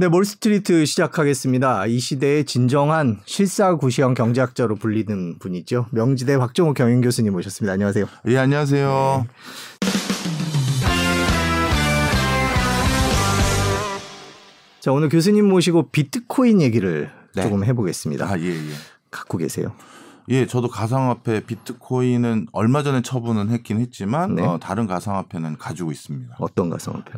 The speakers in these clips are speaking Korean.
네, 몰스트리트 시작하겠습니다. 이 시대의 진정한 실사구시형 경제학자로 불리는 분이죠. 명지대 박정호 경영 교수님 모셨습니다. 안녕하세요. 예, 안녕하세요. 네. 자, 오늘 교수님 모시고 비트코인 얘기를 네. 조금 해보겠습니다. 아, 예, 예. 갖고 계세요? 예, 저도 가상화폐 비트코인은 얼마 전에 처분은 했긴 했지만 네. 어, 다른 가상화폐는 가지고 있습니다. 어떤 가상화폐?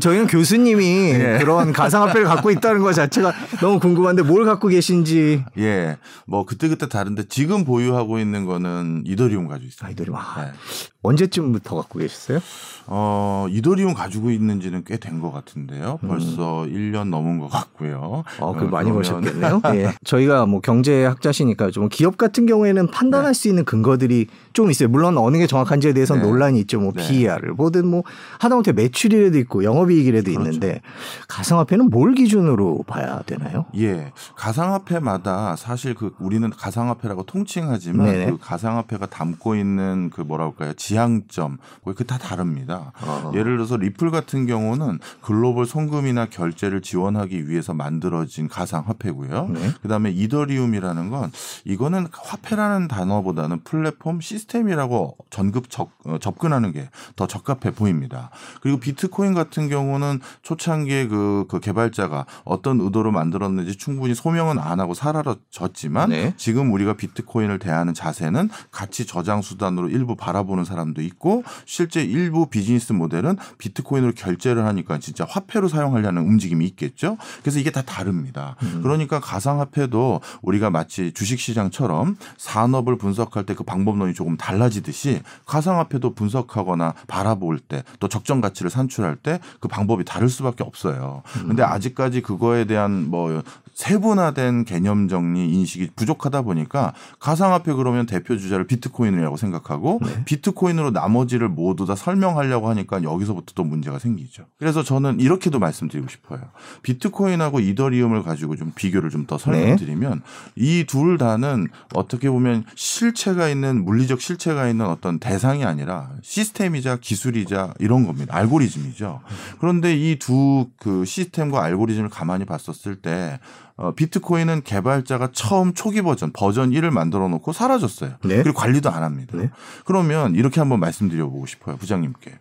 저희는 교수님이 예. 그런 가상화폐를 갖고 있다는 것 자체가 너무 궁금한데 뭘 갖고 계신지. 예, 뭐 그때 그때 다른데 지금 보유하고 있는 거는 이더리움 가지고 있습니다. 아, 이더리움. 아, 네. 언제쯤부터 갖고 계셨어요? 어, 이더리움 가지고 있는지는 꽤 된 것 같은데요. 음. 벌써 음. 1년 넘은 것 같고요. 어, 그 어, 많이 버셨겠네요. 예. 저희가 뭐 경제학자시니까 좀 기업 같은 경우에는 판단할 네. 수 있는 근거들이 좀 있어요. 물론 어느 게 정확한지에 대해서는 네. 논란이 있죠. 뭐 네. PER을 보든 뭐 하다못해 매출이라도 있고 영업이익이라도 그렇죠. 있는데 가상화폐는 뭘 기준으로 봐야 되나요? 예, 가상화폐마다 사실 그 우리는 가상화폐라고 통칭하지만 네네. 그 가상화폐가 담고 있는 그 뭐라 할까요 지향점 뭐그다 다릅니다. 어. 예를 들어서 리플 같은 경우는 글로벌 송금이나 결제를 지원하기 위해서 만들어진 가상 화폐고요. 네. 그다음에 이더리움이라는 건 이거는 화폐라는 단어보다는 플랫폼 시스템 시스템이라고 전급 적, 어, 접근하는 게 더 적합해 보입니다. 그리고 비트코인 같은 경우는 초창기에 그, 그 개발자가 어떤 의도로 만들었는지 충분히 소명은 안 하고 사라졌지만 네. 지금 우리가 비트코인을 대하는 자세는 가치 저장 수단으로 일부 바라보는 사람 도 있고 실제 일부 비즈니스 모델은 비트코인으로 결제를 하니까 진짜 화폐로 사용하려는 움직임이 있겠죠. 그래서 이게 다 다릅니다. 음. 그러니까 가상화폐도 우리가 마치 주식시장처럼 산업을 분석할 때 그 방법론이 조금 달라지듯이 가상화폐도 분석하거나 바라볼 때 또 적정 가치를 산출할 때 그 방법이 다를 수밖에 없어요. 근데 음. 아직까지 그거에 대한 뭐 세분화된 개념 정리 인식이 부족하다 보니까 가상화폐 그러면 대표 주자를 비트코인이라고 생각하고 네. 비트코인으로 나머지를 모두 다 설명하려고 하니까 여기서부터 또 문제가 생기죠. 그래서 저는 이렇게도 말씀드리고 싶어요. 비트코인하고 이더리움을 가지고 좀 비교를 좀 더 설명드리면 네. 이둘 다는 어떻게 보면 실체가 있는 물리적 실체가 있는 어떤 대상이 아니라 시스템이자 기술이자 이런 겁니다. 알고리즘이죠. 그런데 이 두 그 시스템과 알고리즘을 가만히 봤었을 때 어, 비트코인은 개발자가 처음 초기 버전 버전 1을 만들어 놓고 사라졌어요. 네? 그리고 관리도 안 합니다. 네? 그러면 이렇게 한번 말씀드려 보고 싶어요. 부장님께.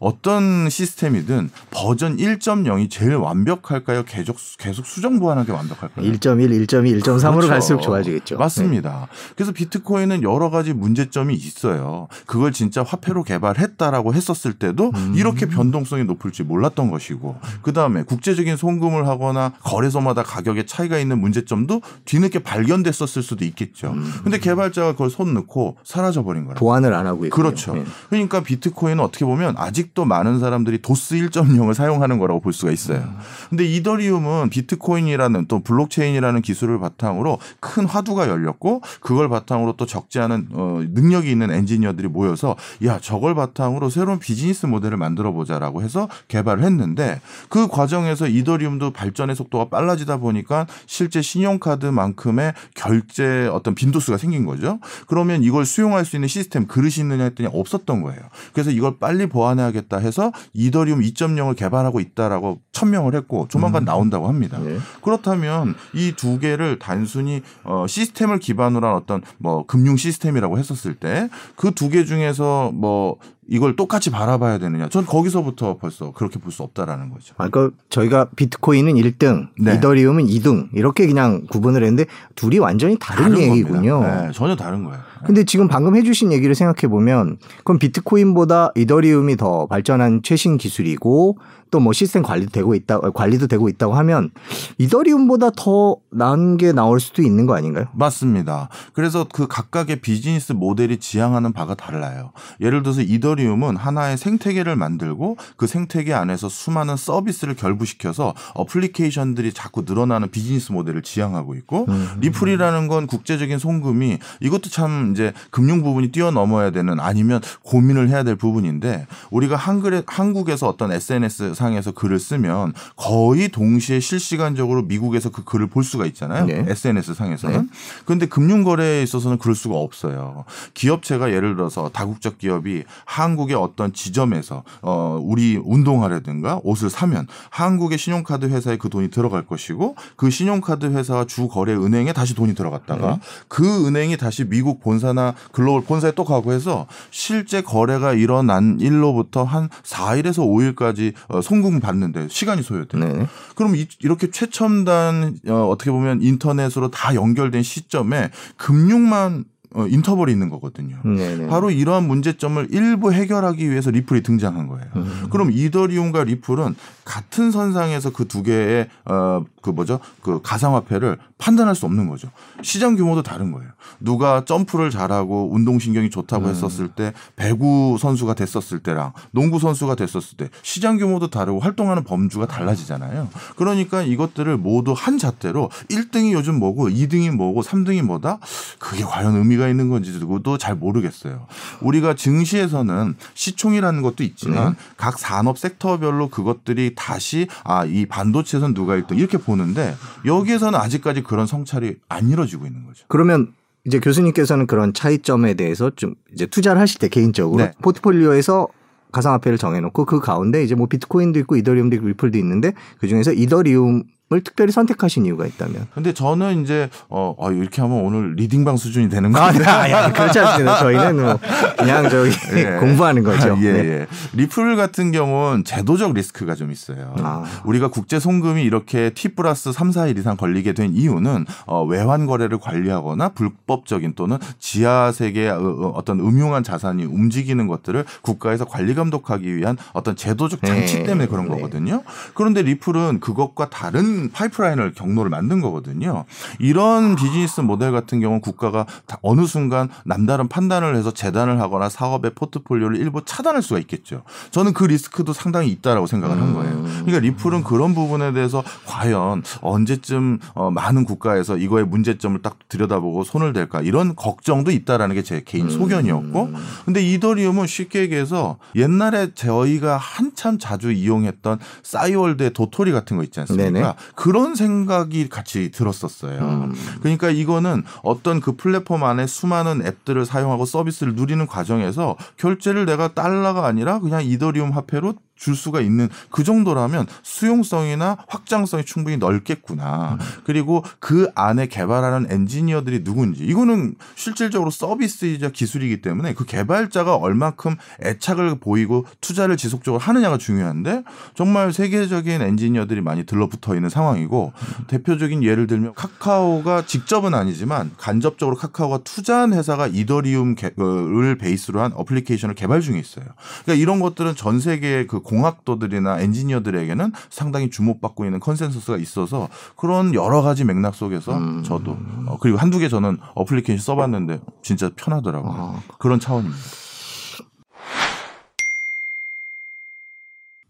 어떤 시스템이든 버전 1.0이 제일 완벽할까요? 계속 계속 수정 보완하는 게 완벽할까요? 1.1, 1.2, 1.3으로 그렇죠. 갈수록 좋아지겠죠. 맞습니다. 네. 그래서 비트코인은 여러 가지 문제점이 있어요. 그걸 진짜 화폐로 개발했다라고 했었을 때도 음. 이렇게 변동성이 높을지 몰랐던 것이고 그다음에 국제적인 송금을 하거나 거래소마다 가격의 차이 차이가 있는 문제점도 뒤늦게 발견됐었을 수도 있겠죠. 음. 근데 개발자가 그걸 손 넣고 사라져 버린 거예요. 보완을 안 하고 있고 그렇죠. 네. 그러니까 비트코인은 어떻게 보면 아직도 많은 사람들이 도스 1.0을 사용하는 거라고 볼 수가 있어요. 음. 근데 이더리움은 비트코인이라는 또 블록체인이라는 기술을 바탕으로 큰 화두가 열렸고 그걸 바탕으로 또 적지 않은 어, 능력이 있는 엔지니어들이 모여서 야 저걸 바탕으로 새로운 비즈니스 모델을 만들어 보자라고 해서 개발을 했는데 그 과정에서 이더리움도 발전의 속도가 빨라지다 보니까 실제 신용카드만큼의 결제 어떤 빈도수가 생긴 거죠. 그러면 이걸 수용할 수 있는 시스템 그릇이 있느냐 했더니 없었던 거예요. 그래서 이걸 빨리 보완해야겠다 해서 이더리움 2.0을 개발하고 있다라고 천명을 했고 조만간 음. 나온다고 합니다. 네. 그렇다면 이 두 개를 단순히 어 시스템을 기반으로 한 어떤 뭐 금융 시스템이라고 했었을 때 그 두 개 중에서 뭐 이걸 똑같이 바라봐야 되느냐. 전 거기서부터 벌써 그렇게 볼 수 없다라는 거죠. 아, 그러니까 저희가 비트코인은 1등, 네. 이더리움은 2등 이렇게 그냥 구분을 했는데 둘이 완전히 다른, 다른 얘기군요. 네, 전혀 다른 거예요. 네. 근데 지금 방금 해주신 얘기를 생각해 보면 그럼 비트코인보다 이더리움이 더 발전한 최신 기술이고 또 뭐 시스템 관리도 되고 있다 관리도 되고 있다고 하면 이더리움보다 더 나은 게 나올 수도 있는 거 아닌가요? 맞습니다. 그래서 그 각각의 비즈니스 모델이 지향하는 바가 달라요. 예를 들어서 이더리움은 하나의 생태계를 만들고 그 생태계 안에서 수많은 서비스를 결부시켜서 어플리케이션들이 자꾸 늘어나는 비즈니스 모델을 지향하고 있고 음. 리플이라는 건 국제적인 송금이 이것도 참 이제 금융 부분이 뛰어넘어야 되는 아니면 고민을 해야 될 부분인데 우리가 한글에 한국에서 어떤 SNS 상에서 글을 쓰면 거의 동시에 실시간적으로 미국에서 그 글을 볼 수가 있잖아요. 네. SNS 상에서는. 네. 그런데 금융 거래에 있어서는 그럴 수가 없어요. 기업체가 예를 들어서 다국적 기업이 한국의 어떤 지점에서 어 우리 운동화라든가 옷을 사면 한국의 신용카드 회사에 그 돈이 들어갈 것이고 그 신용카드 회사와 주 거래 은행에 다시 돈이 들어갔다가 네. 그 은행이 다시 미국 본 사나 글로벌 본사에 또 가고 해서 실제 거래가 일어난 일로부터 한 4일에서 5일까지 어, 송금 받는데 시간이 소요돼요. 네. 그럼 이, 렇게 최첨단 어, 어떻게 보면 인터넷으로 다 연결된 시점에 금융만 어, 인터벌이 있는 거거든요. 네네. 바로 이러한 문제점을 일부 해결하기 위해서 리플이 등장한 거예요. 음. 그럼 이더리움과 리플은 같은 선상에서 그 두 개의 어, 그 뭐죠? 그 가상화폐를 판단할 수 없는 거죠. 시장 규모도 다른 거예요. 누가 점프를 잘하고 운동신경이 좋다고 음. 했었을 때 배구 선수가 됐었을 때랑 농구 선수가 됐었을 때 시장 규모도 다르고 활동하는 범주가 달라지잖아요. 그러니까 이것들을 모두 한 잣대로 1등이 요즘 뭐고 2등이 뭐고 3등이 뭐다? 그게 과연 의미가 의미가 있는 건지도 잘 모르겠어요. 우리가 증시에서는 시총이라는 것도 있지만 네. 각 산업 섹터별로 그것들이 다시 아 이 반도체에서는 누가 1등 이렇게 보는데 여기에서는 아직까지 그런 성찰이 안 이루어지고 있는 거죠. 그러면 이제 교수님께서는 그런 차이점에 대해서 좀 이제 투자를 하실 때 개인적으로 네. 포트폴리오에서 가상화폐를 정해놓고 그 가운데 이제 뭐 비트코인도 있고 이더리움도 있고 리플도 있는데 그 중에서 이더리움 을 특별히 선택하신 이유가 있다면? 근데 저는 이제 어, 어 이렇게 하면 오늘 리딩방 수준이 되는 거예요. 아, 네. 아, 그렇지 않습니다. 저희는 뭐 그냥 저기 예. 공부하는 거죠. 아, 예, 네. 예. 리플 같은 경우는 제도적 리스크가 좀 있어요. 아. 우리가 국제 송금이 이렇게 T 플러스 3, 4일 이상 걸리게 된 이유는 어, 외환 거래를 관리하거나 불법적인 또는 지하 세계의 어, 어, 어떤 음흉한 자산이 움직이는 것들을 국가에서 관리 감독하기 위한 어떤 제도적 장치 네. 때문에 그런 네. 거거든요. 그런데 리플은 그것과 다른 파이프라인을 경로를 만든 거거든요. 이런 비즈니스 모델 같은 경우는 국가가 어느 순간 남다른 판단을 해서 재단을 하거나 사업의 포트폴리오를 일부 차단할 수가 있겠죠. 저는 그 리스크도 상당히 있다라고 생각을 한 거예요. 그러니까 리플은 그런 부분에 대해서 과연 언제쯤 어, 많은 국가에서 이거의 문제점을 딱 들여다보고 손을 댈까 이런 걱정도 있다라는 게 제 개인 소견이었고 근데 이더리움은 쉽게 얘기해서 옛날에 저희가 한참 자주 이용했던 싸이월드의 도토리 같은 거 있지 않습니까? 네네. 그런 생각이 같이 들었었어요. 음. 그러니까 이거는 어떤 그 플랫폼 안에 수많은 앱들을 사용하고 서비스를 누리는 과정에서 결제를 내가 달러가 아니라 그냥 이더리움 화폐로 줄 수가 있는 그 정도라면 수용성이나 확장성이 충분히 넓겠구나. 음. 그리고 그 안에 개발하는 엔지니어들이 누군지 이거는 실질적으로 서비스이자 기술이기 때문에 그 개발자가 얼마큼 애착을 보이고 투자를 지속적으로 하느냐가 중요한데 정말 세계적인 엔지니어들이 많이 들러붙어 있는 상황이고 음. 대표적인 예를 들면 카카오가 직접은 아니지만 간접적으로 카카오가 투자한 회사가 이더리움을 베이스로 한 어플리케이션을 개발 중에 있어요. 그러니까 이런 것들은 전 세계의 그 공학도들이나 엔지니어들에게는 상당히 주목받고 있는 컨센서스가 있어서 그런 여러 가지 맥락 속에서 음. 저도 어, 그리고 한두 개 저는 어플리케이션 써봤는데 진짜 편하더라고요. 아. 그런 차원입니다.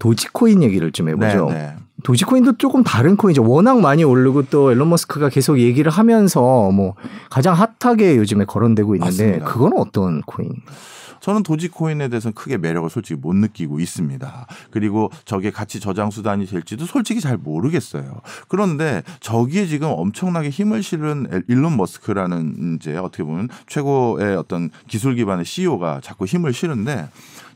도지코인 얘기를 좀 해보죠. 네네. 네. 도지코인도 조금 다른 코인이죠. 워낙 많이 오르고 또 일론 머스크가 계속 얘기를 하면서 뭐 가장 hot하게 요즘에 거론되고 있는데 맞습니다. 그건 어떤 코인? 저는 도지코인에 대해서는 크게 매력을 솔직히 못 느끼고 있습니다. 그리고 저게 가치 저장 수단이 될지도 솔직히 잘 모르겠어요. 그런데 저기에 지금 엄청나게 힘을 실은 일론 머스크라는 이제 어떻게 보면 최고의 어떤 기술 기반의 CEO가 자꾸 힘을 실은데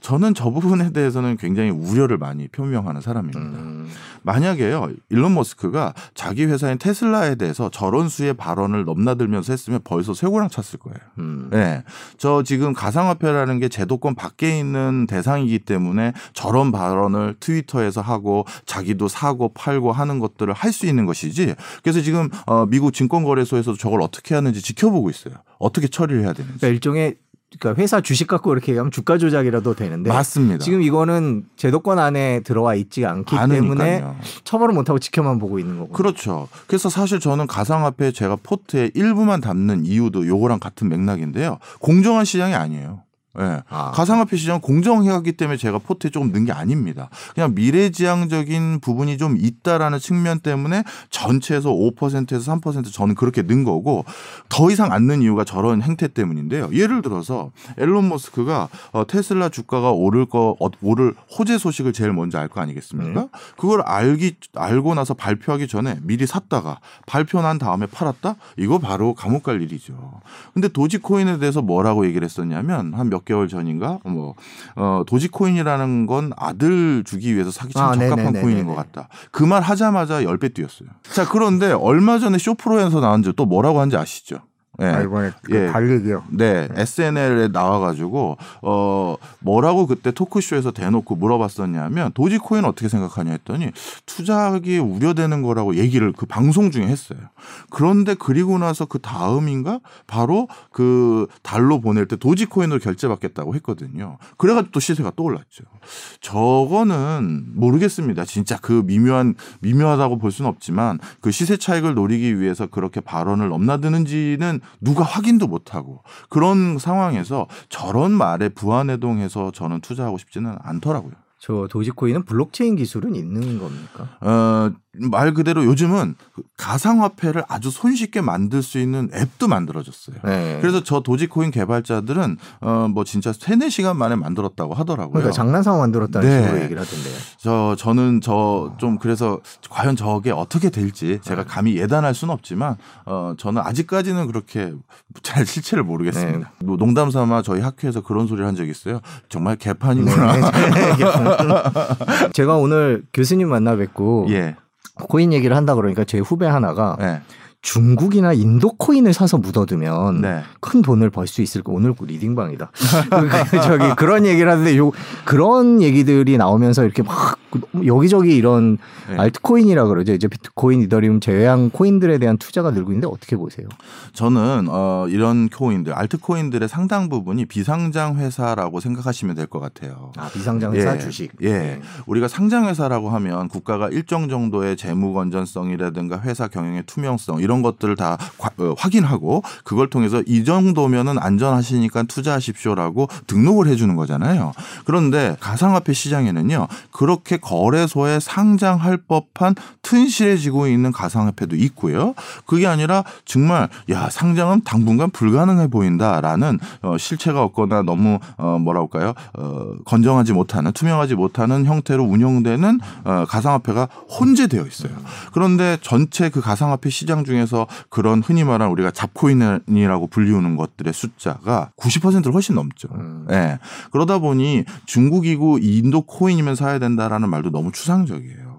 저는 저 부분에 대해서는 굉장히 우려를 많이 표명하는 사람입니다. 음. 만약에요, 일론 머스크가 자기 회사인 테슬라에 대해서 저런 수의 발언을 넘나들면서 했으면 벌써 쇠고랑 찼을 거예요. 음. 네. 저 지금 가상화폐라는 게 제도권 밖에 있는 대상이기 때문에 저런 발언을 트위터에서 하고 자기도 사고 팔고 하는 것들을 할 수 있는 것이지. 그래서 지금 어, 미국 증권거래소에서도 저걸 어떻게 하는지 지켜보고 있어요. 어떻게 처리를 해야 되는지. 그러니까 일종의 그러니까 회사 주식 갖고 이렇게 얘기하면 주가 조작이라도 되는데 맞습니다. 지금 이거는 제도권 안에 들어와 있지 않기 않으니까요. 때문에 처벌을 못하고 지켜만 보고 있는 거고. 그렇죠. 그래서 사실 저는 가상화폐 제가 포트에 일부만 담는 이유도 요거랑 같은 맥락인데요. 공정한 시장이 아니에요. 네. 아. 가상화폐 시장 공정해왔기 때문에 제가 포트에 조금 넣은 게 아닙니다. 그냥 미래지향적인 부분이 좀 있다라는 측면 때문에 전체에서 5%에서 3% 저는 그렇게 넣은 거고 더 이상 안 넣은 이유가 저런 행태 때문인데요. 예를 들어서 앨런 머스크가 어, 테슬라 주가가 오를 거 어, 오를 호재 소식을 제일 먼저 알 거 아니겠습니까? 네. 그걸 알기 알고 나서 발표하기 전에 미리 샀다가 발표 난 다음에 팔았다? 이거 바로 감옥 갈 일이죠. 근데 도지코인에 대해서 뭐라고 얘기를 했었냐면 한몇 개월 전인가 뭐 어, 도지코인이라는 건 아들 주기 위해서 사기 참 아, 적합한 네네네네네. 코인인 것 같다. 그 말 하자마자 10배 뛰었어요. 자, 그런데 얼마 전에 쇼프로에서 나온 지 또 뭐라고 하는지 아시죠? 네. 아, 이번에 그 예. 달리기요. 네. 네. SNL에 나와가지고 어 뭐라고 그때 토크쇼에서 대놓고 물어봤었냐면 도지코인 어떻게 생각하냐 했더니 투자하기에 우려되는 거라고 얘기를 그 방송 중에 했어요. 그런데 그리고 나서 그 다음인가 바로 그 달로 보낼 때 도지코인으로 결제받겠다고 했거든요. 그래가지고 또 시세가 또 올랐죠. 저거는 모르겠습니다. 진짜 그 미묘한 미묘하다고 볼 수는 없지만 그 시세 차익을 노리기 위해서 그렇게 발언을 넘나드는지는 누가 확인도 못하고 그런 상황에서 저런 말에 부안해동해서 저는 투자하고 싶지는 않더라고요. 저 도지코인은 블록체인 기술은 있는 겁니까? 어, 말 그대로 요즘은 가상화폐를 아주 손쉽게 만들 수 있는 앱도 만들어졌어요. 네. 그래서 저 도지코인 개발자들은 어 뭐 진짜 세네 시간 만에 만들었다고 하더라고요. 그러니까 장난상 만들었다는 네. 식으로 얘기를 하던데요. 저 저는 저 좀 그래서 과연 저게 어떻게 될지 제가 네. 감히 예단할 수는 없지만 어 저는 아직까지는 그렇게 잘 실체를 모르겠습니다. 네. 뭐 농담 삼아 저희 학교에서 그런 소리를 한 적이 있어요. 정말 개판이구나. 네. 제가 오늘 교수님 만나 뵙고 예. 코인 얘기를 한다 그러니까 제 후배 하나가 네. 중국이나 인도 코인을 사서 묻어두면 네. 큰 돈을 벌 수 있을 거 오늘 리딩방이다. 그, 저기 그런 얘기를 하는데 요 그런 얘기들이 나오면서 이렇게 막 여기저기 이런 네. 알트코인이라 그러죠. 이제 비트코인, 이더리움 제외한 코인들에 대한 투자가 늘고 있는데 어떻게 보세요? 저는 어 이런 코인들, 알트코인들의 상당 부분이 비상장 회사라고 생각하시면 될 것 같아요. 아, 비상장 회사 예. 주식. 예. 네. 우리가 상장 회사라고 하면 국가가 일정 정도의 재무 건전성이라든가 회사 경영의 투명성 이런 이런 것들을 다 어, 확인하고 그걸 통해서 이 정도면은 안전하시니까 투자하십시오라고 등록을 해주는 거잖아요. 그런데 가상화폐 시장에는요 그렇게 거래소에 상장할 법한 튼실해지고 있는 가상화폐도 있고요. 그게 아니라 정말 야 상장은 당분간 불가능해 보인다라는 어, 실체가 없거나 너무 어, 뭐라 할까요 어, 건정하지 못하는 투명하지 못하는 형태로 운영되는 어, 가상화폐가 혼재되어 있어요. 그런데 전체 그 가상화폐 시장 중에 중에서 그런 흔히 말하는 우리가 잡코인이라고 불리우는 것들의 숫자가 90%를 훨씬 넘죠. 음. 네. 그러다 보니 중국이고 인도 코인이면 사야 된다라는 말도 너무 추상적이에요.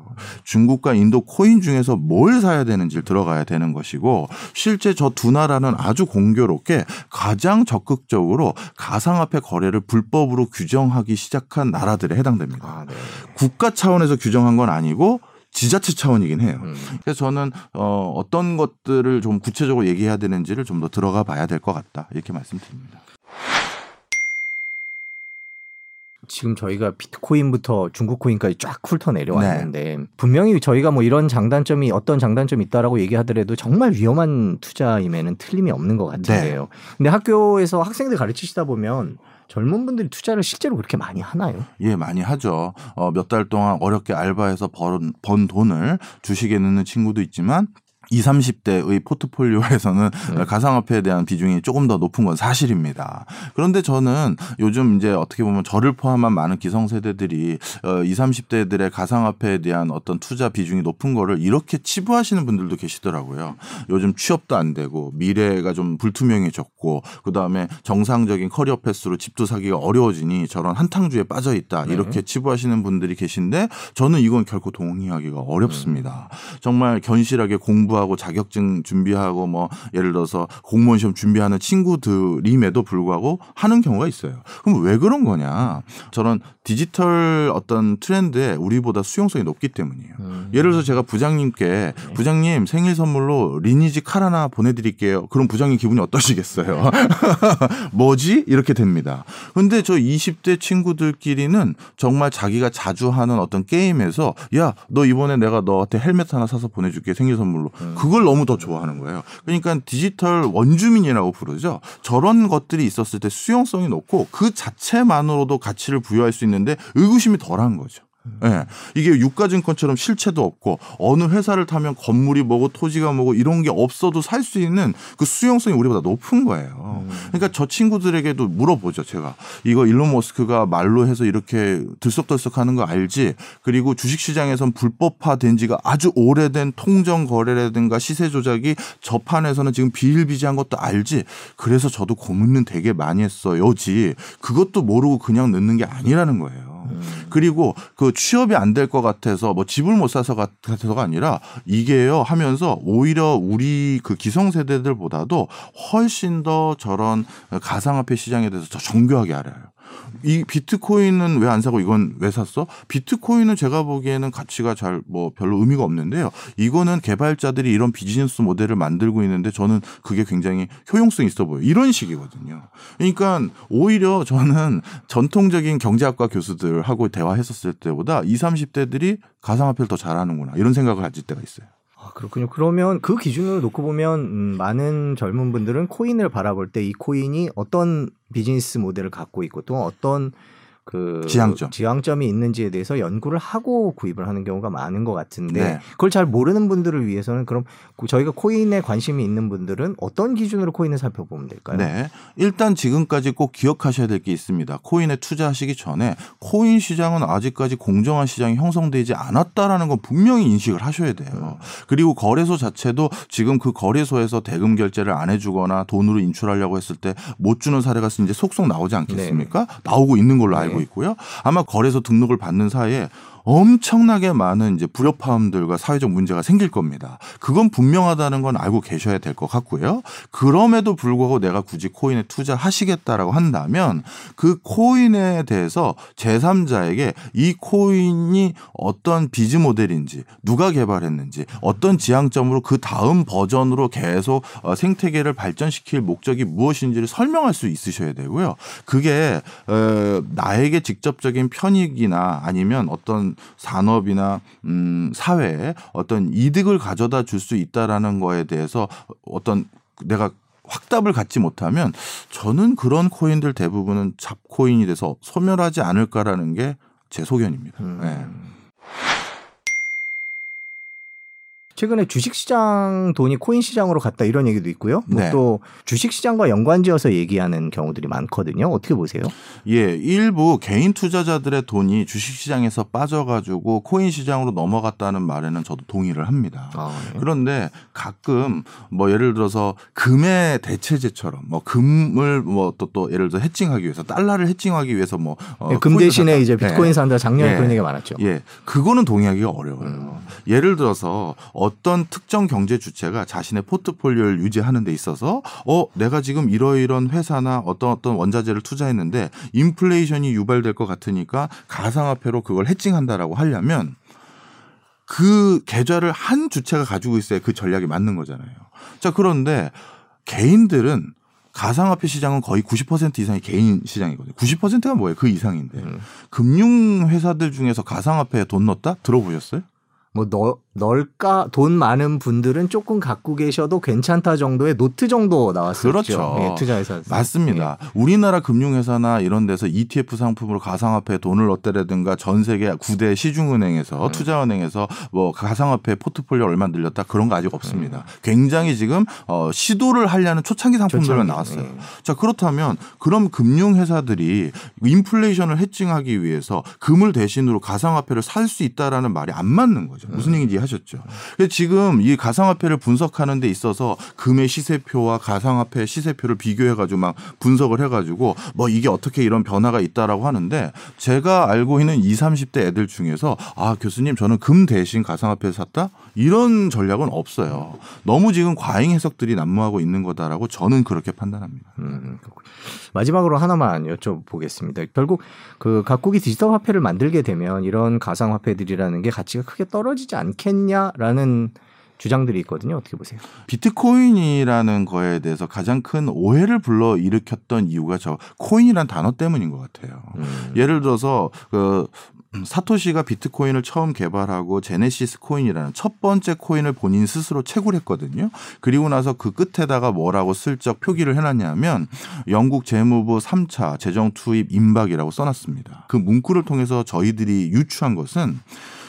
중국과 인도 코인 중에서 뭘 사야 되는지를 들어가야 되는 것이고 실제 저 두 나라는 아주 공교롭게 가장 적극적으로 가상화폐 거래를 불법으로 규정하기 시작한 나라들에 해당됩니다. 아, 네. 국가 차원에서 규정한 건 아니고 지자체 차원이긴 해요. 음. 그래서 저는 어, 어떤 것들을 좀 구체적으로 얘기해야 되는지를 좀 더 들어가 봐야 될 것 같다 이렇게 말씀드립니다. 지금 저희가 비트코인부터 중국 코인까지 쫙 훑어 내려왔는데 네. 분명히 저희가 뭐 이런 장단점이 어떤 장단점이 있다라고 얘기하더라도 정말 위험한 투자임에는 틀림이 없는 것 같은데요. 네. 근데 학교에서 학생들 가르치시다 보면 젊은 분들이 투자를 실제로 그렇게 많이 하나요? 예, 많이 하죠. 어, 몇 달 동안 어렵게 알바해서 번, 번 돈을 주식에 넣는 친구도 있지만 20, 30대의 포트폴리오에서는 네. 가상화폐에 대한 비중이 조금 더 높은 건 사실입니다. 그런데 저는 요즘 이제 어떻게 보면 저를 포함한 많은 기성세대들이 20, 30대들의 가상화폐에 대한 어떤 투자 비중이 높은 거를 이렇게 치부하시는 분들도 계시더라고요. 요즘 취업도 안 되고 미래가 좀 불투명해졌고 그다음에 정상적인 커리어 패스로 집도 사기가 어려워지니 저런 한탕주에 빠져 있다. 네. 이렇게 네. 치부하시는 분들이 계신데 저는 이건 결코 동의하기가 어렵습니다. 정말 견실하게 공부 공부하고 자격증 준비하고 뭐 예를 들어서 공무원 시험 준비하는 친구들임에도 불구하고 하는 경우가 있어요. 그럼 왜 그런 거냐? 저런 디지털 어떤 트렌드에 우리보다 수용성이 높기 때문이에요. 음. 예를 들어서 제가 부장님께 네. 부장님 생일 선물로 리니지 칼 하나 보내드릴게요. 그럼 부장님 기분이 어떠시겠어요? 뭐지? 이렇게 됩니다. 근데 저 20대 친구들끼리는 정말 자기가 자주 하는 어떤 게임에서 야, 너 이번에 내가 너한테 헬멧 하나 사서 보내줄게 생일 선물로. 음. 그걸 너무 더 좋아하는 거예요. 그러니까 디지털 원주민이라고 부르죠. 저런 것들이 있었을 때 수용성이 높고 그 자체만으로도 가치를 부여할 수 있는 데 의구심이 덜한 거죠. 예. 네. 이게 유가증권처럼 실체도 없고 어느 회사를 타면 건물이 뭐고 토지가 뭐고 이런 게 없어도 살 수 있는 그 수용성이 우리보다 높은 거예요. 음. 그러니까 저 친구들에게도 물어보죠. 제가 이거 일론 머스크가 말로 해서 이렇게 들썩들썩 하는 거 알지? 그리고 주식시장에선 불법화된 지가 아주 오래된 통정 거래라든가 시세 조작이 저판에서는 지금 비일비재한 것도 알지? 그래서 저도 고민은 되게 많이 했어요지. 그것도 모르고 그냥 넣는 게 아니라는 거예요. 음. 그리고 그 취업이 안 될 것 같아서 뭐 집을 못 사서 같아서가 아니라 이게요 하면서 오히려 우리 그 기성세대들보다도 훨씬 더 저런 가상화폐 시장에 대해서 더 정교하게 알아요. 이 비트코인은 왜 안 사고 이건 왜 샀어? 비트코인은 제가 보기에는 가치가 잘 뭐 별로 의미가 없는데요. 이거는 개발자들이 이런 비즈니스 모델을 만들고 있는데 저는 그게 굉장히 효용성 있어 보여요. 이런 식이거든요. 그러니까 오히려 저는 전통적인 경제학과 교수들하고 대화했었을 때보다 20, 30대들이 가상화폐를 더 잘하는구나 이런 생각을 가질 때가 있어요. 아, 그렇군요. 그러면 그 기준으로 놓고 보면 음, 많은 젊은 분들은 코인을 바라볼 때 이 코인이 어떤 비즈니스 모델을 갖고 있고 또 어떤 그 지향점 지향점이 있는지에 대해서 연구를 하고 구입을 하는 경우가 많은 것 같은데 네. 그걸 잘 모르는 분들을 위해서는 그럼 저희가 코인에 관심이 있는 분들은 어떤 기준으로 코인을 살펴보면 될까요? 네, 일단 지금까지 꼭 기억하셔야 될 게 있습니다. 코인에 투자하시기 전에 코인 시장은 아직까지 공정한 시장이 형성되지 않았다라는 건 분명히 인식을 하셔야 돼요. 그리고 거래소 자체도 지금 그 거래소에서 대금 결제를 안 해주거나 돈으로 인출하려고 했을 때 못 주는 사례가 이제 속속 나오지 않겠습니까? 네. 나오고 있는 걸로 알고 있고요. 아마 거래소 등록을 받는 사이에 엄청나게 많은 이제 불협화음들과 사회적 문제가 생길 겁니다. 그건 분명하다는 건 알고 계셔야 될 것 같고요. 그럼에도 불구하고 내가 굳이 코인에 투자하시겠다라고 한다면 그 코인에 대해서 제3자에게 이 코인이 어떤 비즈 모델인지 누가 개발했는지 어떤 지향점으로 그 다음 버전으로 계속 어, 생태계를 발전시킬 목적이 무엇인지를 설명할 수 있으셔야 되고요. 그게 어, 나에게 직접적인 편익이나 아니면 어떤 산업이나 음 사회에 어떤 이득을 가져다 줄 수 있다라는 거에 대해서 어떤 내가 확답을 갖지 못하면 저는 그런 코인들 대부분은 잡코인이 돼서 소멸하지 않을까라는 게 제 소견입니다. 음. 네. 최근에 주식시장 돈이 코인 시장으로 갔다 이런 얘기도 있고요. 뭐 네. 또 주식시장과 연관지어서 얘기하는 경우들이 많거든요. 어떻게 보세요? 예, 일부 개인 투자자들의 돈이 주식시장에서 빠져가지고 코인 시장으로 넘어갔다는 말에는 저도 동의를 합니다. 아, 네. 그런데 가끔 뭐 예를 들어서 금의 대체제처럼 뭐 금을 뭐또또 예를 들어 해칭하기 위해서 달러를 해칭하기 위해서 뭐 어, 네, 금 대신에 산다. 이제 비트코인 네. 산다 작년에 예. 그런 얘기가 많았죠. 예, 그거는 동의하기가 어려워요. 음. 예를 들어서 어떤 특정 경제 주체가 자신의 포트폴리오를 유지하는 데 있어서 어 내가 지금 이러이런 회사나 어떤 어떤 원자재를 투자했는데 인플레이션이 유발될 것 같으니까 가상화폐로 그걸 해칭한다라고 하려면 그 계좌를 한 주체가 가지고 있어야 그 전략이 맞는 거잖아요. 자 그런데 개인들은 가상화폐 시장은 거의 90% 이상이 개인 시장이거든요. 90%가 뭐예요? 그 이상인데. 음. 금융 회사들 중에서 가상화폐에 돈 넣었다? 들어보셨어요? 뭐 너, 넣을까 돈 많은 분들은 조금 갖고 계셔도 괜찮다 정도의 노트 정도 나왔었죠. 그렇죠. 예, 투자회사 맞습니다. 예. 우리나라 금융회사나 이런 데서 ETF 상품으로 가상화폐 돈을 넣었다라든가 전 세계 9대 시중은행에서 음. 투자은행에서 뭐 가상화폐 포트폴리오 얼마 늘렸다 그런 거 아직 없습니다. 음. 굉장히 지금 어, 시도를 하려는 초창기 상품들만 나왔어요. 예. 자 그렇다면 그럼 금융회사들이 인플레이션을 해칭하기 위해서 금을 대신으로 가상화폐를 살 수 있다라는 말이 안 맞는 거죠. 무슨 음. 얘기인지 하셨죠. 지금 이 가상화폐를 분석하는 데 있어서 금의 시세표와 가상화폐 시세표를 비교해 가지고 막 분석을 해 가지고 뭐 이게 어떻게 이런 변화가 있다라고 하는데 제가 알고 있는 20, 30대 애들 중에서 아, 교수님 저는 금 대신 가상화폐를 샀다? 이런 전략은 없어요. 너무 지금 과잉 해석들이 난무하고 있는 거다라고 저는 그렇게 판단합니다. 음, 마지막으로 하나만 여쭤보겠습니다. 결국 그 각국이 디지털 화폐를 만들게 되면 이런 가상화폐들이라는 게 가치가 크게 떨어지지 않겠 냐라는 주장들이 있거든요. 어떻게 보세요? 비트코인이라는 거에 대해서 가장 큰 오해를 불러 일으켰던 이유가 저 코인이란 단어 때문인 것 같아요. 음. 예를 들어서 그 사토시가 비트코인을 처음 개발하고 제네시스 코인이라는 첫 번째 코인을 본인 스스로 채굴했거든요. 그리고 나서 그 끝에다가 뭐라고 슬쩍 표기를 해놨냐면 영국 재무부 3차 재정 투입 임박이라고 써놨습니다. 그 문구를 통해서 저희들이 유추한 것은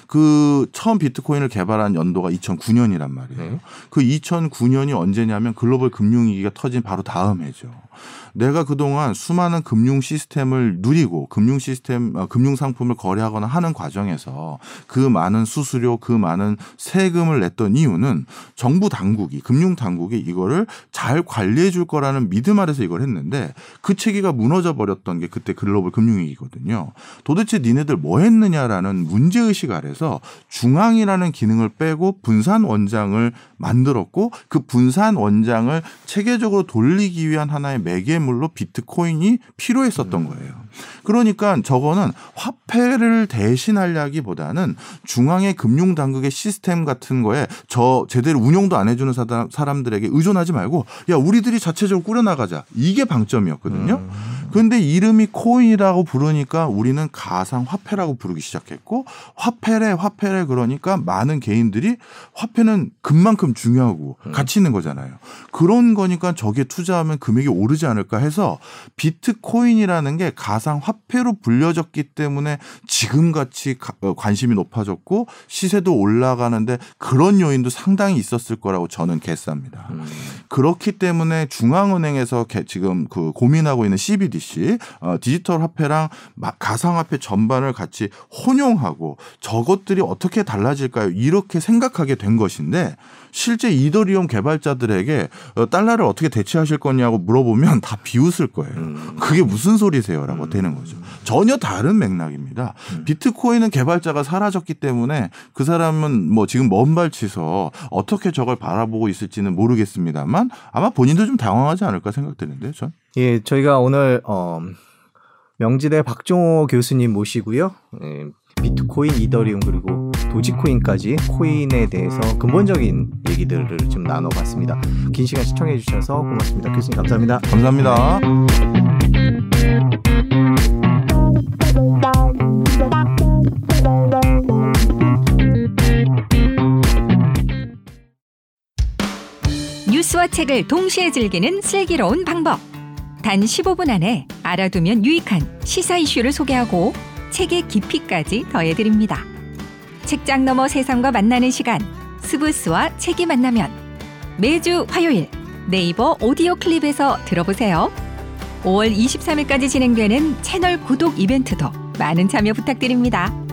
그 처음 비트코인을 개발한 연도가 2009년이란 말이에요. 네. 그 2009년이 언제냐면 글로벌 금융위기가 터진 바로 다음 해죠. 내가 그동안 수많은 금융 시스템을 누리고 금융 시스템 어, 금융 상품을 거래하거나 하는 과정에서 그 많은 수수료 그 많은 세금을 냈던 이유는 정부 당국이 금융 당국이 이거를 잘 관리해 줄 거라는 믿음 아래서 이걸 했는데 그 체계가 무너져 버렸던 게 그때 글로벌 금융위기거든요. 도대체 니네들 뭐 했느냐라는 문제 의식 아래서 중앙이라는 기능을 빼고 분산 원장을 만들었고 그 분산 원장을 체계적으로 돌리기 위한 하나의 매개물로 비트코인이 필요했었던 음. 거예요. 그러니까 저거는 화폐를 대신하려기보다는 중앙의 금융 당국의 시스템 같은 거에 저 제대로 운영도 안 해주는 사람들에게 의존하지 말고 야 우리들이 자체적으로 꾸려나가자 이게 방점이었거든요. 음. 근데 이름이 코인이라고 부르니까 우리는 가상 화폐라고 부르기 시작했고 화폐래 화폐래 그러니까 많은 개인들이 화폐는 금만큼 중요하고 음. 가치 있는 거잖아요. 그런 거니까 저게 투자하면 금액이 오르지 않을까 해서 비트코인이라는 게 가상 화폐로 불려졌기 때문에 지금같이 어, 관심이 높아졌고 시세도 올라가는데 그런 요인도 상당히 있었을 거라고 저는 개쌉니다. 음. 그렇기 때문에 중앙은행에서 지금 그 고민하고 있는 CBDC 어, 디지털 화폐랑 가상화폐 전반을 같이 혼용하고 저것들이 어떻게 달라질까요? 이렇게 생각하게 된 것인데 실제 이더리움 개발자들에게 어, 달러를 어떻게 대체하실 거냐고 물어보면 다 비웃을 거예요. 음. 그게 무슨 소리세요라고 음. 되는 거죠. 전혀 다른 맥락입니다. 음. 비트코인은 개발자가 사라졌기 때문에 그 사람은 뭐 지금 먼 발치서 어떻게 저걸 바라보고 있을지는 모르겠습니다만 아마 본인도 좀 당황하지 않을까 생각되는데 전. 예, 저희가 오늘 어 명지대 박종호 교수님 모시고요. 예, 비트코인, 이더리움 그리고 도지코인까지 코인에 대해서 근본적인 얘기들을 좀 나눠봤습니다. 긴 시간 시청해 주셔서 고맙습니다. 교수님 감사합니다. 감사합니다. 책을 동시에 즐기는 슬기로운 방법. 단 15분 안에 알아두면 유익한 시사 이슈를 소개하고 책의 깊이까지 더해드립니다. 책장 너머 세상과 만나는 시간 스브스와 책이 만나면 매주 화요일 네이버 오디오 클립에서 들어보세요. 5월 23일까지 진행되는 채널 구독 이벤트도 많은 참여 부탁드립니다.